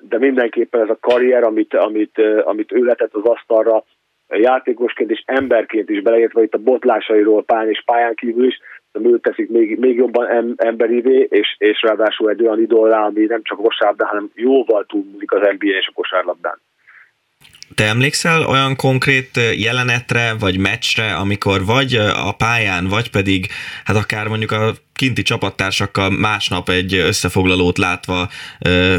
de mindenképpen ez a karrier, amit, amit, amit ő letett az asztalra, játékosként és emberként is beleértve itt a botlásairól pályán és pályán kívül is, de ő teszik még, még jobban em, emberivé, és, és ráadásul egy olyan idollá, ami nem csak kosárlabdán, hanem jóval túlmulik az NBA és a kosárlabdán. Te emlékszel olyan konkrét jelenetre, vagy meccsre, amikor vagy a pályán, vagy pedig, hát akár mondjuk a kinti csapattársakkal másnap egy összefoglalót látva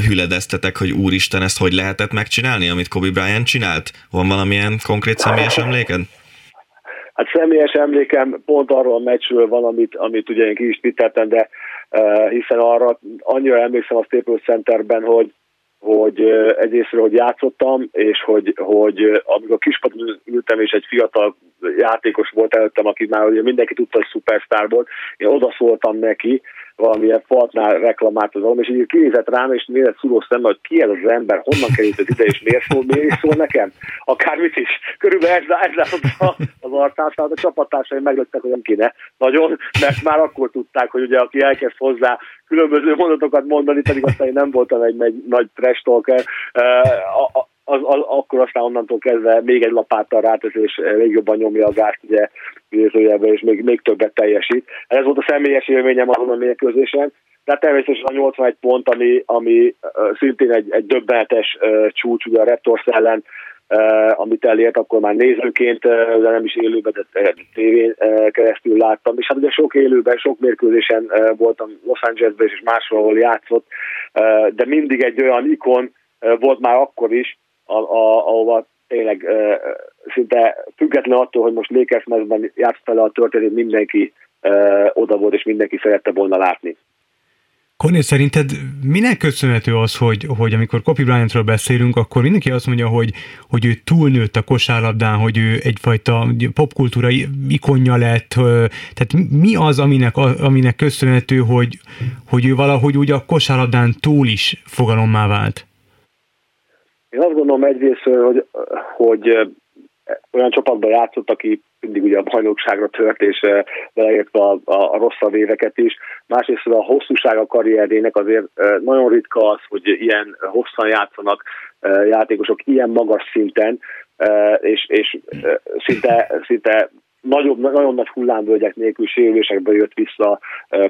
hüledeztetek, hogy úristen, ezt hogy lehetett megcsinálni, amit Kobe Bryant csinált? Van valamilyen konkrét személyes emléked? Hát személyes emlékem pont arról a meccsről van, amit, amit ugye én ki is twittertem, de uh, hiszen arra annyira emlékszem a Staples Centerben, hogy hogy egyrésztről, hogy játszottam, és hogy, hogy amikor kispadon ültem, és egy fiatal játékos volt előttem, aki már ugye mindenki tudta, hogy szupersztár volt, én odaszóltam neki, valamilyen faltnál reklamált az és így kinézett rám, és nézett szuló szemmel, hogy ki ez az ember, honnan került ez ide, és miért szól, miért szól nekem? Akármit is. Körülbelül ez, ez látott az arcán, a csapattársai meglöttek, hogy nem kéne nagyon, mert már akkor tudták, hogy ugye aki elkezd hozzá különböző mondatokat mondani, pedig aztán én nem voltam egy, egy nagy trash talker. Az, az, akkor aztán onnantól kezdve még egy lapáttal rátesz, és még jobban nyomja a gázt, ugye, és még, még többet teljesít. Ez volt a személyes élményem azon a mérkőzésen. Tehát természetesen a 81 pont, ami, ami szintén egy, egy döbbenetes csúcs, ugye a Raptors ellen, amit elért, akkor már nézőként, de nem is élőben, de tévén uh, keresztül láttam. És hát ugye sok élőben, sok mérkőzésen voltam Los Angelesben és máshol, ahol játszott, de mindig egy olyan ikon volt már akkor is, a, a, ahova tényleg uh, szinte független attól, hogy most Lakers mezben játszott fel a történet, mindenki uh, oda volt, és mindenki szerette volna látni. Kornél, szerinted minek köszönhető az, hogy, hogy amikor Kobe Bryantról beszélünk, akkor mindenki azt mondja, hogy, hogy ő túlnőtt a kosárlabdán, hogy ő egyfajta popkultúra ikonja lett, tehát mi az, aminek, aminek köszönhető, hogy, hogy ő valahogy úgy a kosárlabdán túl is fogalommá vált? Én azt gondolom egyrészt, hogy, hogy olyan csapatban játszott, aki mindig ugye a bajnokságra tört, és beleértve a, a, a rosszabb éveket is. Másrészt a hosszúság a karrierének azért nagyon ritka az, hogy ilyen hosszan játszanak játékosok ilyen magas szinten, és, és szinte, szinte nagyobb, nagyon nagy hullámvölgyek nélkül sérülésekbe jött vissza,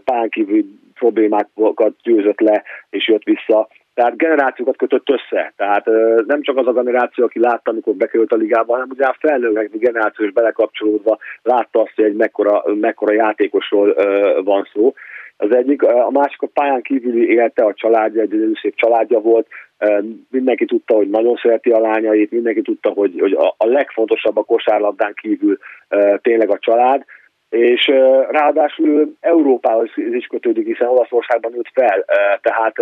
pánkívül problémákat győzött le, és jött vissza. Tehát generációkat kötött össze. Tehát nem csak az a generáció, aki látta, amikor bekerült a ligába, hanem ugye a felnőtt generáció is belekapcsolódva látta azt, hogy egy mekkora, mekkora játékosról van szó. Az egyik, a másik a pályán kívüli élete, a családja, egy nagyon szép családja volt, mindenki tudta, hogy nagyon szereti a lányait, mindenki tudta, hogy, hogy a legfontosabb a kosárlabdán kívül tényleg a család, és ráadásul Európához is kötődik, hiszen Olaszországban nőtt fel, tehát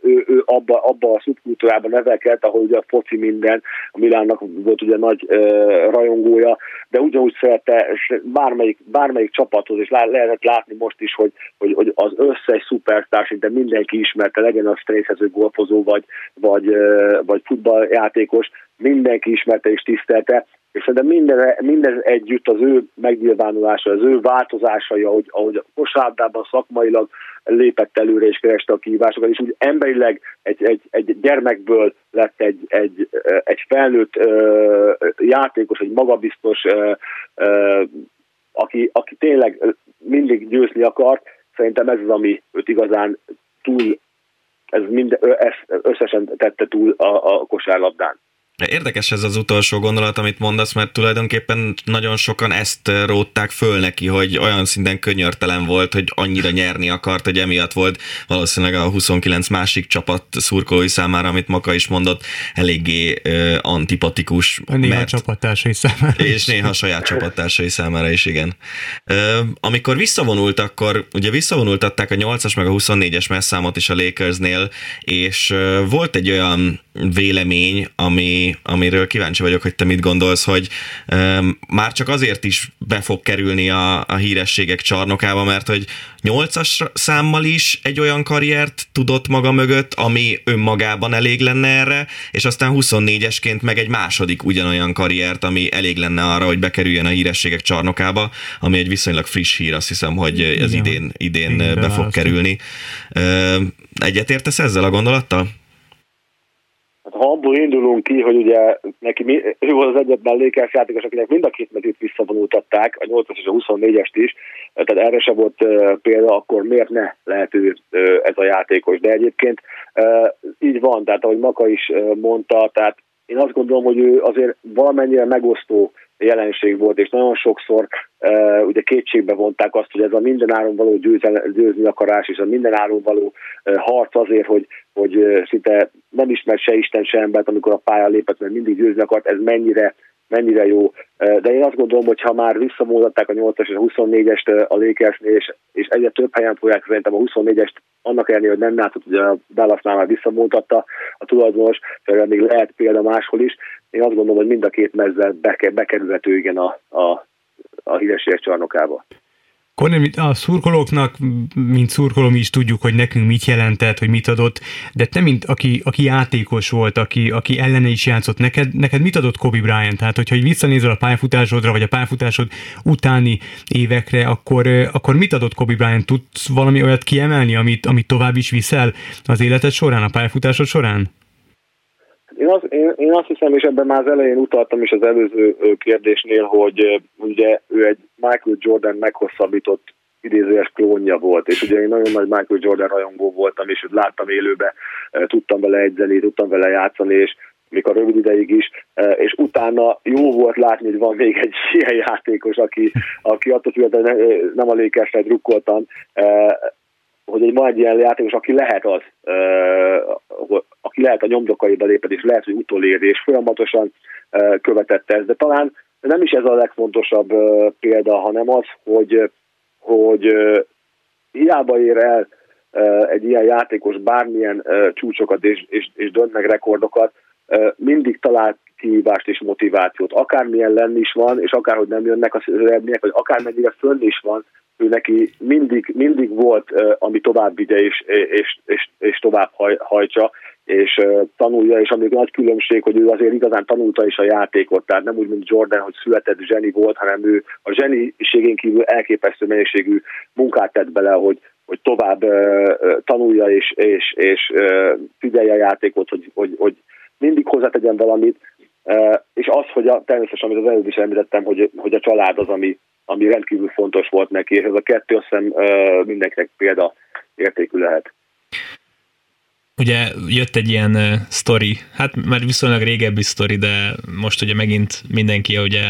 ő, ő abba, abba a szubkultúrában nevelkedett, ahol ugye a foci minden, a Milánnak volt ugye nagy rajongója, de ugyanúgy szerette bármelyik, bármelyik csapathoz, és lehetett látni most is, hogy, hogy, hogy az összes szupersztár, de mindenki ismerte, legyen az stresszező golfozó, vagy, vagy, vagy futballjátékos, mindenki ismerte és tisztelte, és szerintem minden, mindez együtt az ő megnyilvánulása, az ő változásai, ahogy, ahogy a kosárlabdában szakmailag lépett előre és kereste a kihívásokat, és úgy emberileg egy, egy, egy gyermekből lett egy, egy, egy felnőtt uh, játékos, egy magabiztos, uh, uh, aki, aki tényleg mindig győzni akart, szerintem ez az, ami őt igazán túl, ez, mind, ez összesen tette túl a, a kosárlabdán. Érdekes ez az utolsó gondolat, amit mondasz, mert tulajdonképpen nagyon sokan ezt rótták föl neki, hogy olyan szinten könyörtelen volt, hogy annyira nyerni akart, hogy emiatt volt valószínűleg a 29 másik csapat szurkolói számára, amit Maka is mondott, eléggé uh, antipatikus. Néha mert, csapattársai számára És néha a saját csapattársai számára is, igen. Uh, amikor visszavonult, akkor ugye visszavonultatták a 8-as meg a 24-es messzámot is a Lakersnél, és uh, volt egy olyan vélemény, ami, amiről kíváncsi vagyok, hogy te mit gondolsz, hogy um, már csak azért is be fog kerülni a, a hírességek csarnokába, mert hogy nyolcas számmal is egy olyan karriert tudott maga mögött, ami önmagában elég lenne erre, és aztán 24-esként meg egy második ugyanolyan karriert, ami elég lenne arra, hogy bekerüljön a hírességek csarnokába, ami egy viszonylag friss hír, azt hiszem, hogy ez idén, idén be fog kerülni. Egyetértesz ezzel a gondolattal? Ha abból indulunk ki, hogy ugye neki mi, ő volt az egyetlen Lakers játékos, akinek mind a két mezőt visszavonultatták, a 8-as és a 24-est is, tehát erre se volt uh, példa, akkor miért ne lehet ő uh, ez a játékos. De egyébként így van, tehát ahogy Maka is mondta, tehát én azt gondolom, hogy ő azért valamennyire megosztó jelenség volt, és nagyon sokszor uh, ugye kétségbe vonták azt, hogy ez a mindenáron való győzni, győzni akarás, és a mindenáron való uh, harc azért, hogy, hogy uh, szinte nem ismer se Isten, se embert, amikor a pálya lépett, mert mindig győzni akart, ez mennyire mennyire jó. De én azt gondolom, hogy ha már visszamódották a 8-as és a 24-est a Lakersnél, és, és egyre több helyen fogják szerintem a 24-est, annak ellenére, hogy nem látszott, hogy a Dallasnál már visszamódtatta a tulajdonos, de még lehet példa máshol is. Én azt gondolom, hogy mind a két mezzel bekerülhető igen a, a, a hírességek csarnokába. Kornél, a szurkolóknak, mint szurkoló, mi is tudjuk, hogy nekünk mit jelentett, hogy mit adott, de te, mint aki, aki játékos volt, aki, aki ellene is játszott, neked, neked mit adott Kobe Bryant? Tehát, hogyha visszanézel a pályafutásodra, vagy a pályafutásod utáni évekre, akkor, akkor mit adott Kobe Bryant? Tudsz valami olyat kiemelni, amit, amit tovább is viszel az életed során, a pályafutásod során? Én, azt, én, én azt hiszem, és ebben már az elején utaltam is az előző kérdésnél, hogy ugye ő egy Michael Jordan meghosszabbított idézőjes klónja volt, és ugye én nagyon nagy Michael Jordan rajongó voltam, és őt láttam élőbe, tudtam vele egyzeni, tudtam vele játszani, és még a rövid ideig is, és utána jó volt látni, hogy van még egy ilyen játékos, aki, aki attól függetlenül nem a lékesre drukkoltam, hogy egy ma egy ilyen játékos, aki lehet az, aki lehet a nyomdokaiba léped, és lehet, hogy utolér, és folyamatosan követette ezt, de talán nem is ez a legfontosabb példa, hanem az, hogy, hogy hiába ér el egy ilyen játékos bármilyen csúcsokat és, és, és dönt meg rekordokat, mindig talált kihívást és motivációt. Akármilyen lenni is van, és akárhogy nem jönnek az eredmények, vagy akármennyire fönn is van, ő neki mindig, mindig volt, ami tovább vigye és, és, és, és tovább haj, hajtsa, és tanulja, és ami nagy különbség, hogy ő azért igazán tanulta is a játékot, tehát nem úgy, mint Jordan, hogy született zseni volt, hanem ő a zseniségén kívül elképesztő mennyiségű munkát tett bele, hogy, hogy tovább tanulja és, és, és figyelje a játékot, hogy, hogy, hogy mindig hozzátegyen valamit, és az, hogy a, természetesen, amit az előbb is említettem, hogy, hogy a család az, ami, ami rendkívül fontos volt neki, és ez a kettő azt hiszem mindenkinek példa értékű lehet. Ugye jött egy ilyen uh, sztori, hát már viszonylag régebbi sztori, de most ugye megint mindenki ugye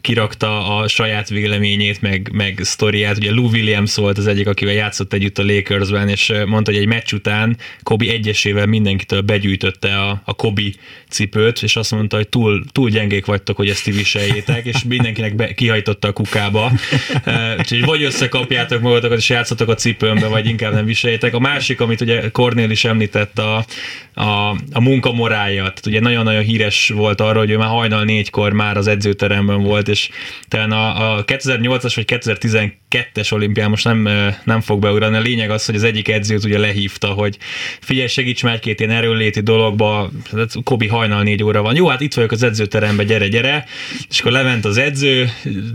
kirakta a saját véleményét, meg, meg sztoriát. Ugye Lou Williams volt az egyik, akivel játszott együtt a Lakersben, és mondta, hogy egy meccs után Kobi egyesével mindenkitől begyűjtötte a, a Kobi cipőt, és azt mondta, hogy túl, túl gyengék vagytok, hogy ezt ti viseljétek, és mindenkinek be, kihajtotta a kukába. Úgyhogy vagy összekapjátok magatokat, és játszotok a cipőmbe, vagy inkább nem viseljétek. A másik, amit ugye Cornél is említett, a, a, a munkamorálja. Tehát ugye nagyon-nagyon híres volt arra, hogy ő már hajnal négykor már az edzőteremben volt, és talán a, a 2008-as vagy 2012-es olimpián most nem, nem fog beugrani. A lényeg az, hogy az egyik edzőt ugye lehívta, hogy figyelj, segíts már egy-két ilyen erőnléti dologba, hát Kobi hajnal négy óra van. Jó, hát itt vagyok az edzőteremben, gyere, gyere. És akkor lement az edző,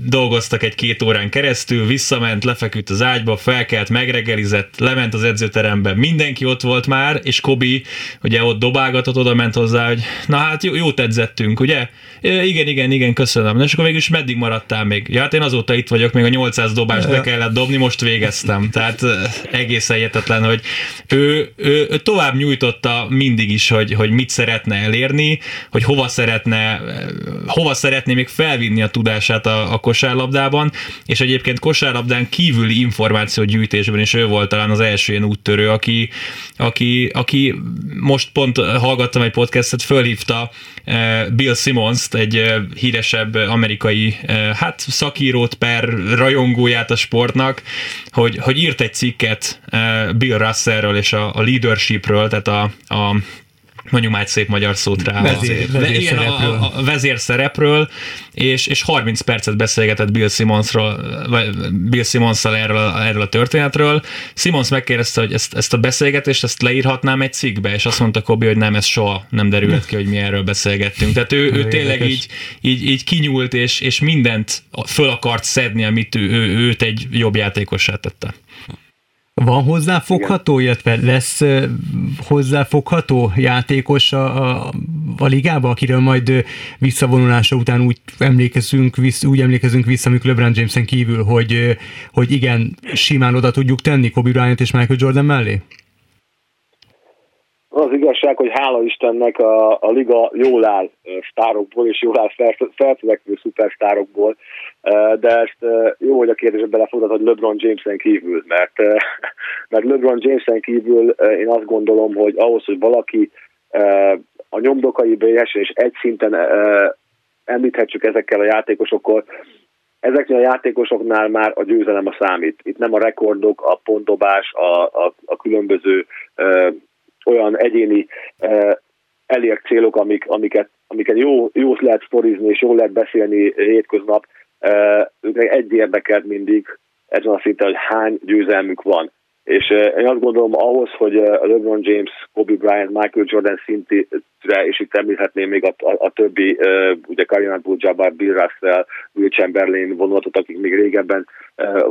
dolgoztak egy-két órán keresztül, visszament, lefeküdt az ágyba, felkelt, megreggelizett, lement az edzőterembe, mindenki ott volt már, és Kobi ugye ott dobálgatott, oda ment hozzá, hogy na hát jó, jót edzettünk, ugye? Igen, igen, igen, köszönöm. És akkor végülis meddig maradtál még? Ja, hát én azóta itt vagyok, még a 800 dobást be kellett dobni, most végeztem. Tehát egész egyetetlen, hogy ő, ő, ő tovább nyújtotta mindig is, hogy, hogy mit szeretne elérni, hogy hova szeretne, hova szeretné még felvinni a tudását a, a kosárlabdában, és egyébként kosárlabdán kívüli információgyűjtésben is ő volt talán az első ilyen úttörő, aki, aki, aki most pont hallgattam egy podcastet, fölhívta Bill Simmons-t, egy híresebb amerikai hát szakírót per rajongóját a sportnak, hogy, hogy írt egy cikket Bill Russellről és a, a leadershipről, tehát a, a mondjuk már egy szép magyar szót rá. Vezér, vezér igen, a, a, a vezér szerepről, és, és 30 percet beszélgetett Bill Simmonsról, vagy Bill simmons erről, erről a történetről. Simmons megkérdezte, hogy ezt, ezt a beszélgetést ezt leírhatnám egy cikkbe, és azt mondta Kobi, hogy nem, ez soha nem derült ki, hogy mi erről beszélgettünk. Tehát ő, ő tényleg így, így, így kinyúlt, és, és mindent föl akart szedni, amit ő, ő, őt egy jobb játékosát tette. Van hozzáfogható, illetve lesz hozzáfogható játékos a, a, a ligába, akiről majd visszavonulása után úgy emlékezünk, visz, úgy emlékezünk vissza, amikor LeBron Jameson kívül, hogy, hogy igen, simán oda tudjuk tenni Kobe Bryant és Michael Jordan mellé? Az igazság, hogy hála Istennek a, a liga jól áll sztárokból, és jól áll feltörekvő szupersztárokból, de ezt jó, hogy a kérdésbe belefogad, hogy LeBron James-en kívül, mert, mert LeBron James-en kívül én azt gondolom, hogy ahhoz, hogy valaki a nyomdokai bejessen, és egy szinten említhetjük ezekkel a játékosokkal, ezeknél a játékosoknál már a győzelem a számít. Itt nem a rekordok, a pontdobás, a, a, a különböző ö, olyan egyéni ö, elért célok, amik, amiket, amiket jó, jó lehet sztorizni és jó lehet beszélni hétköznap, őknek egy érdekelt mindig ezen a szinten, hogy hány győzelmük van. És én azt gondolom ahhoz, hogy LeBron James, Kobe Bryant, Michael Jordan szintire, és itt említhetném még a, a, a többi, ugye Karim Abdul-Jabbar, Bill Russell, Will Chamberlain vonulatot, akik még régebben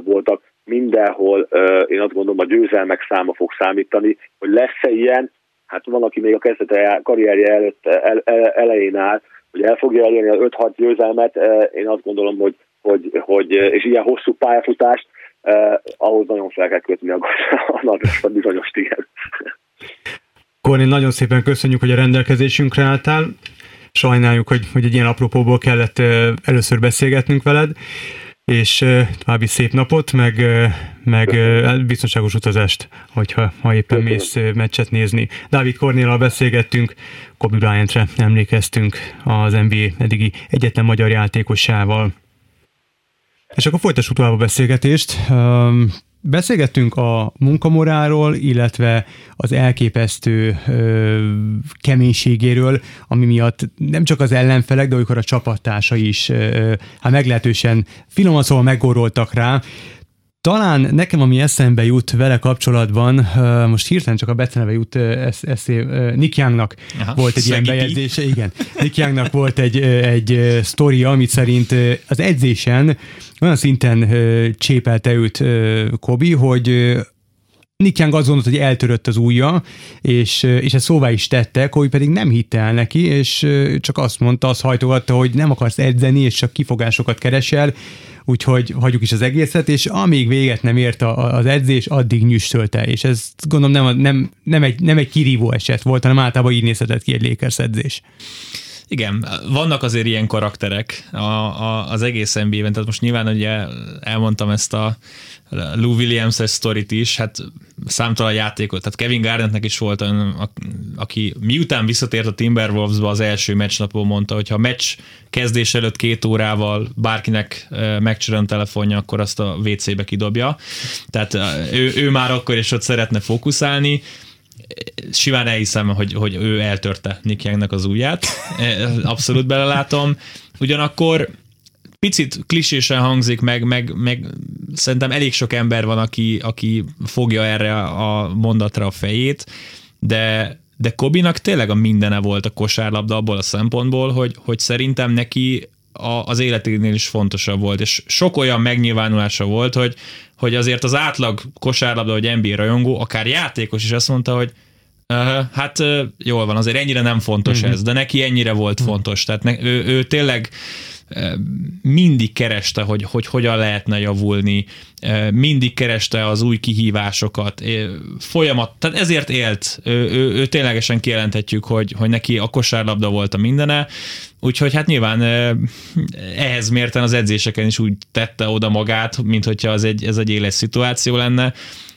voltak, mindenhol én azt gondolom a győzelmek száma fog számítani, hogy lesz-e ilyen, hát van, aki még a kezdete karrierje előtt, el, el, elején áll, hogy el fogja elérni az 5-6 győzelmet, én azt gondolom, hogy, hogy, hogy és ilyen hosszú pályafutást, eh, ahhoz nagyon fel kell kötni a, a, a bizonyos igen. Kornél, nagyon szépen köszönjük, hogy a rendelkezésünkre álltál. Sajnáljuk, hogy, hogy egy ilyen apropóból kellett először beszélgetnünk veled, és további szép napot, meg, meg biztonságos utazást, hogyha ha éppen mész meccset nézni. Dávid Kornéllal beszélgettünk, Kobe Bryantre emlékeztünk az NBA eddigi egyetlen magyar játékosával. És akkor folytassuk tovább a beszélgetést. Beszélgettünk a munkamoráról, illetve az elképesztő ö, keménységéről, ami miatt nem csak az ellenfelek, de olykor a csapattása is ö, hát meglehetősen finoman szóval meggoroltak rá. Talán nekem, ami eszembe jut vele kapcsolatban, most hirtelen csak a beceneve jut eszé, Nick Youngnak Aha, volt egy ilyen bejegyzése, igen. Nick Youngnak volt egy, egy sztoria, amit szerint az edzésen olyan szinten csépelte őt Kobi, hogy Nick Young azt gondolt, hogy eltörött az ujja, és, és ezt szóvá is tette, hogy pedig nem hitte el neki, és csak azt mondta, azt hajtogatta, hogy nem akarsz edzeni, és csak kifogásokat keresel, úgyhogy hagyjuk is az egészet, és amíg véget nem ért a, az edzés, addig nyüstölte, és ez gondolom nem, nem, nem, egy, nem egy kirívó eset volt, hanem általában így nézhetett ki egy Lakers edzés. Igen, vannak azért ilyen karakterek a, a, az egész NBA-ben, tehát most nyilván ugye elmondtam ezt a Lou Williams-es sztorit is, hát számtalan játékot, tehát Kevin Garnettnek is volt aki miután visszatért a Timberwolvesba az első meccsnapon mondta, hogy ha a meccs kezdés előtt két órával bárkinek megcsörön telefonja, akkor azt a WC-be kidobja. Tehát ő, ő már akkor is ott szeretne fókuszálni, simán elhiszem, hogy, hogy ő eltörte Nick az ujját, abszolút belelátom. Ugyanakkor picit klisésen hangzik, meg, meg, meg szerintem elég sok ember van, aki, aki fogja erre a mondatra a fejét, de, de Kobinak tényleg a mindene volt a kosárlabda abból a szempontból, hogy, hogy szerintem neki a, az életénél is fontosabb volt, és sok olyan megnyilvánulása volt, hogy, hogy azért az átlag kosárlabda, vagy NBA rajongó, akár játékos is azt mondta, hogy uh, hát uh, jól van, azért ennyire nem fontos uh-huh. ez, de neki ennyire volt uh-huh. fontos, tehát ne, ő, ő tényleg mindig kereste, hogy, hogy hogyan lehetne javulni, mindig kereste az új kihívásokat, folyamat, tehát ezért élt, ő, ő, ő ténylegesen kijelenthetjük, hogy, hogy neki a kosárlabda volt a mindene, úgyhogy hát nyilván ehhez mérten az edzéseken is úgy tette oda magát, mint hogyha az egy, ez egy éles szituáció lenne.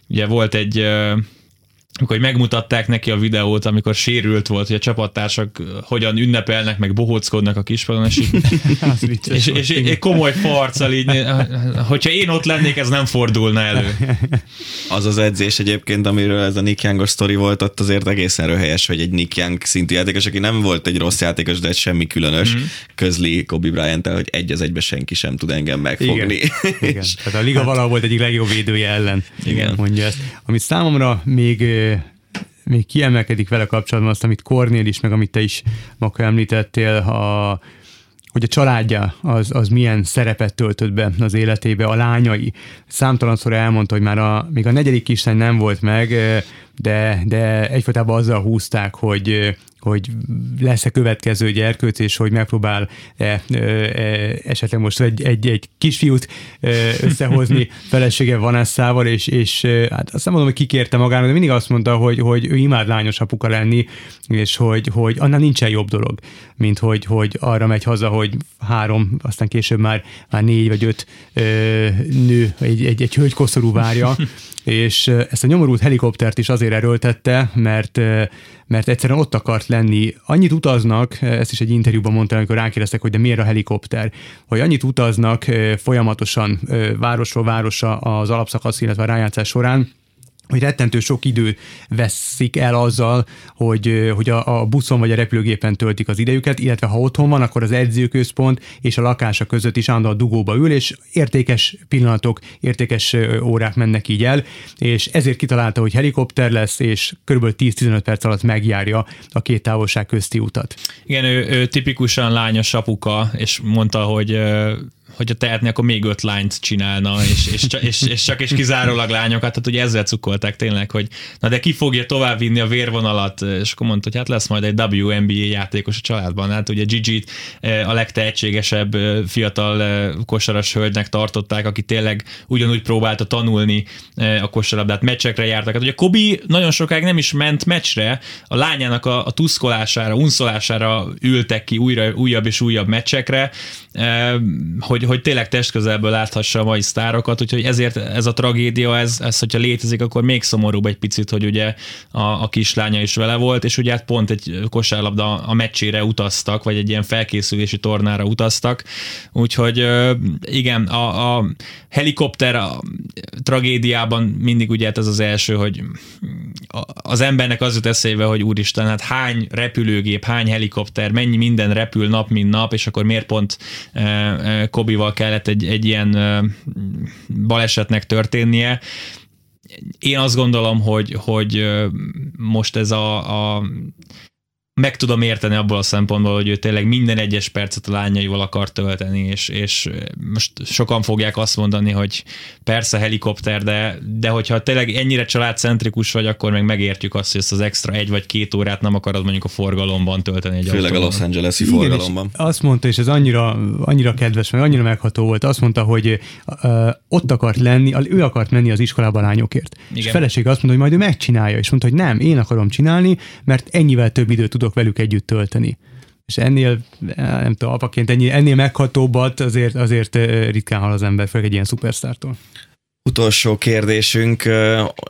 Ugye volt egy amikor megmutatták neki a videót, amikor sérült volt, hogy a csapattársak hogyan ünnepelnek, meg bohóckodnak a kispadon, és, így, és, és, és komoly farccal így, hogyha én ott lennék, ez nem fordulna elő. Az az edzés egyébként, amiről ez a Nick Young sztori volt, ott azért egészen röhelyes, hogy egy Nick Young szintű játékos, aki nem volt egy rossz játékos, de egy semmi különös, mm-hmm. közli Kobe bryant hogy egy az egybe senki sem tud engem megfogni. Igen, Igen. tehát a liga hát, valahol volt egyik legjobb védője ellen, Igen. mondja ezt. Amit számomra még még kiemelkedik vele kapcsolatban azt, amit Kornél is, meg amit te is Maka említettél, a, hogy a családja az, az milyen szerepet töltött be az életébe, a lányai. Számtalanszor elmondta, hogy már a, még a negyedik kislány nem volt meg, de, de egyfolytában azzal húzták, hogy, hogy lesz-e következő gyerkőc, és hogy megpróbál e, e, esetleg most egy, egy, egy kisfiút e, összehozni felesége Vanessával, és, és hát azt nem mondom, hogy kikérte magának, de mindig azt mondta, hogy, hogy ő imád lányos apuka lenni, és hogy, hogy annál nincsen jobb dolog, mint hogy, hogy arra megy haza, hogy három, aztán később már, már négy vagy öt ö, nő, egy, egy, egy hölgykoszorú várja, és ezt a nyomorult helikoptert is azért erőltette, mert, mert egyszerűen ott akart lenni. Annyit utaznak, ezt is egy interjúban mondtam, amikor rákérdeztek, hogy de miért a helikopter, hogy annyit utaznak folyamatosan városról városra az alapszakasz, illetve a rájátszás során, hogy rettentő sok idő veszik el azzal, hogy, hogy a, a buszon vagy a repülőgépen töltik az idejüket, illetve ha otthon van, akkor az edzőközpont és a lakása között is állandóan dugóba ül, és értékes pillanatok, értékes órák mennek így el, és ezért kitalálta, hogy helikopter lesz, és kb. 10-15 perc alatt megjárja a két távolság közti utat. Igen, ő, ő tipikusan lányos apuka, és mondta, hogy hogyha tehetni, akkor még öt lányt csinálna, és, és, és, és csak és kizárólag lányokat, tehát ugye ezzel cukolták tényleg, hogy na de ki fogja tovább vinni a vérvonalat, és akkor mondta, hogy hát lesz majd egy WNBA játékos a családban, hát ugye Gigi a legtehetségesebb fiatal kosaras hölgynek tartották, aki tényleg ugyanúgy próbálta tanulni a kosarabdát, meccsekre jártak. Hát ugye Kobi nagyon sokáig nem is ment meccsre, a lányának a, a tuszkolására, unszolására ültek ki újra, újabb és újabb meccsekre, hogy, hogy tényleg testközelből láthassa a mai sztárokat, úgyhogy ezért ez a tragédia, ez, ez hogyha létezik, akkor még szomorúbb egy picit, hogy ugye a, a kislánya is vele volt, és ugye hát pont egy kosárlabda a meccsére utaztak, vagy egy ilyen felkészülési tornára utaztak, úgyhogy igen, a, a helikopter a tragédiában mindig ugye hát ez az első, hogy az embernek az jut eszébe, hogy úristen, hát hány repülőgép, hány helikopter, mennyi minden repül nap, mint nap, és akkor miért pont Kobival kellett egy, egy ilyen balesetnek történnie. Én azt gondolom, hogy, hogy most ez a, a meg tudom érteni abból a szempontból, hogy ő tényleg minden egyes percet a lányaival akar tölteni, és, és most sokan fogják azt mondani, hogy persze helikopter, de, de hogyha tényleg ennyire családcentrikus vagy, akkor meg megértjük azt, hogy ezt az extra egy vagy két órát nem akarod mondjuk a forgalomban tölteni egy Főleg autóban. a Los Angeles-i forgalomban. azt mondta, és ez annyira, annyira kedves, meg annyira megható volt, azt mondta, hogy uh, ott akart lenni, ő akart menni az iskolában lányokért. Igen. És a feleség azt mondta, hogy majd ő megcsinálja, és mondta, hogy nem, én akarom csinálni, mert ennyivel több időt tudok velük együtt tölteni. És ennél, nem tudom, apaként ennyi, ennél meghatóbbat azért, azért ritkán hal az ember, főleg egy ilyen szupersztártól. Utolsó kérdésünk,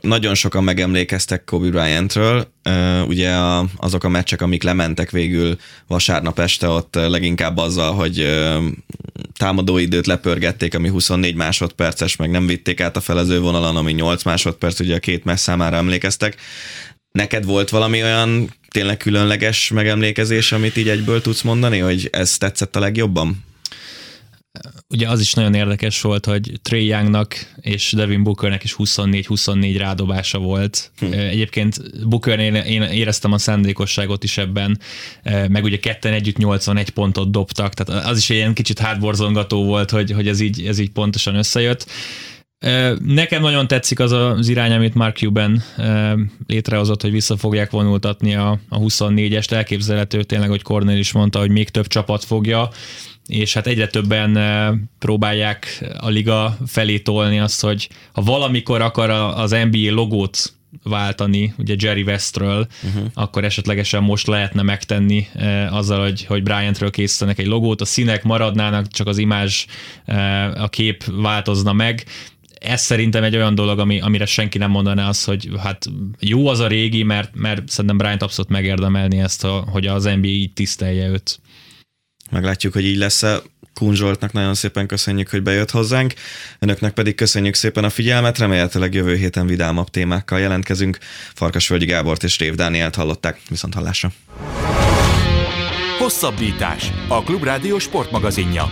nagyon sokan megemlékeztek Kobe Bryantről, ugye azok a meccsek, amik lementek végül vasárnap este, ott leginkább azzal, hogy támadóidőt lepörgették, ami 24 másodperces, meg nem vitték át a felező vonalon, ami 8 másodperc, ugye a két meccs számára emlékeztek. Neked volt valami olyan tényleg különleges megemlékezés, amit így egyből tudsz mondani, hogy ez tetszett a legjobban? Ugye az is nagyon érdekes volt, hogy Trey Youngnak és Devin Bookernek is 24-24 rádobása volt. Hm. Egyébként Booker én éreztem a szándékosságot is ebben, meg ugye ketten együtt 81 pontot dobtak, tehát az is ilyen kicsit hátborzongató volt, hogy, hogy ez, így, ez így pontosan összejött. Nekem nagyon tetszik az az irány, amit Mark Cuban létrehozott, hogy vissza fogják vonultatni a, a 24-est. Elképzelhető tényleg, hogy Cornél is mondta, hogy még több csapat fogja, és hát egyre többen próbálják a liga felé tolni azt, hogy ha valamikor akar az NBA logót váltani, ugye Jerry Westről, uh-huh. akkor esetlegesen most lehetne megtenni eh, azzal, hogy, hogy Bryantről készítenek egy logót, a színek maradnának, csak az imázs, eh, a kép változna meg, ez szerintem egy olyan dolog, ami, amire senki nem mondaná azt, hogy hát jó az a régi, mert, mert szerintem Bryant abszolút megérdemelni ezt, a, hogy az NBA így tisztelje őt. Meglátjuk, hogy így lesz-e. Kun Zsoltnak nagyon szépen köszönjük, hogy bejött hozzánk. Önöknek pedig köszönjük szépen a figyelmet, remélhetőleg jövő héten vidámabb témákkal jelentkezünk. Farkasvölgyi Gábort és Rév Dánielt hallották, viszont hallásra. Hosszabbítás. A Klubrádió sportmagazinja.